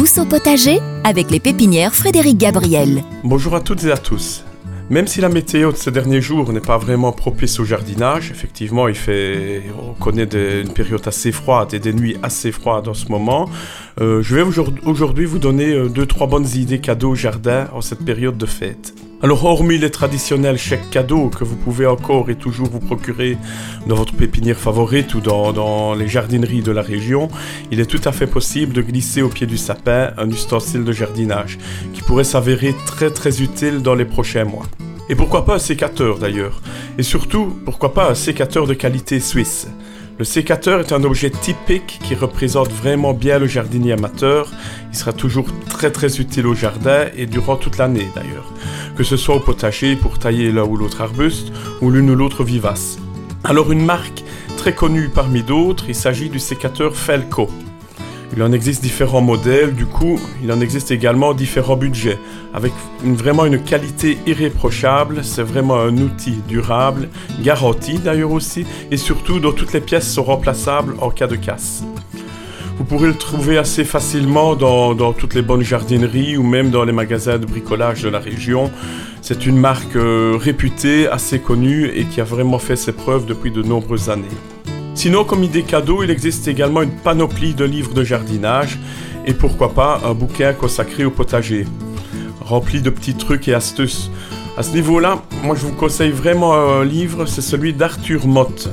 Au potager avec les pépinières Frédéric Gabriel. Bonjour à toutes et à tous. Même si la météo de ces derniers jours n'est pas vraiment propice au jardinage, effectivement, il fait, on connaît une période assez froide et des nuits assez froides en ce moment. Euh, je vais aujourd'hui vous donner euh, deux trois bonnes idées cadeaux au jardin en cette période de fête. Alors, hormis les traditionnels chèques cadeaux que vous pouvez encore et toujours vous procurer dans votre pépinière favorite ou dans, les jardineries de la région, il est tout à fait possible de glisser au pied du sapin un ustensile de jardinage qui pourrait s'avérer très très utile dans les prochains mois. Et pourquoi pas un sécateur d'ailleurs Et surtout, pourquoi pas un sécateur de qualité suisse le sécateur est un objet typique qui représente vraiment bien le jardinier amateur. Il sera toujours très très utile au jardin et durant toute l'année d'ailleurs, que ce soit au potager pour tailler l'un ou l'autre arbuste ou l'une ou l'autre vivace. Alors une marque très connue parmi d'autres, il s'agit du sécateur Felco. Il en existe différents modèles, du coup, il en existe également différents budgets, avec vraiment une qualité irréprochable. C'est vraiment un outil durable, garanti d'ailleurs aussi, et surtout dont toutes les pièces sont remplaçables en cas de casse. Vous pourrez le trouver assez facilement dans, toutes les bonnes jardineries ou même dans les magasins de bricolage de la région. C'est une marque euh, réputée, assez connue et qui a vraiment fait ses preuves depuis de nombreuses années. Sinon, comme idée cadeau, il existe également une panoplie de livres de jardinage et pourquoi pas un bouquin consacré au potager, rempli de petits trucs et astuces. À ce niveau-là, moi je vous conseille vraiment un livre, c'est celui d'Arthur Mott.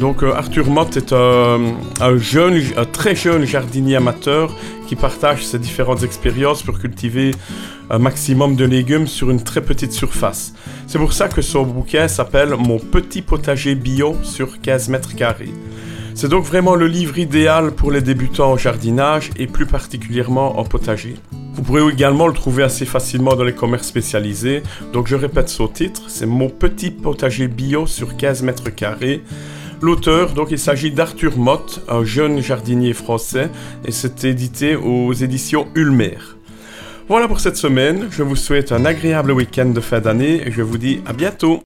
Donc euh, Arthur Mott est un, jeune, un très jeune jardinier amateur qui partage ses différentes expériences pour cultiver un maximum de légumes sur une très petite surface. C'est pour ça que son bouquin s'appelle Mon petit potager bio sur 15 mètres carrés. C'est donc vraiment le livre idéal pour les débutants en jardinage et plus particulièrement en potager. Vous pourrez également le trouver assez facilement dans les commerces spécialisés. Donc je répète son titre, c'est Mon petit potager bio sur 15 mètres carrés. L'auteur, donc il s'agit d'Arthur Mott, un jeune jardinier français, et c'est édité aux éditions Ulmer. Voilà pour cette semaine, je vous souhaite un agréable week-end de fin d'année et je vous dis à bientôt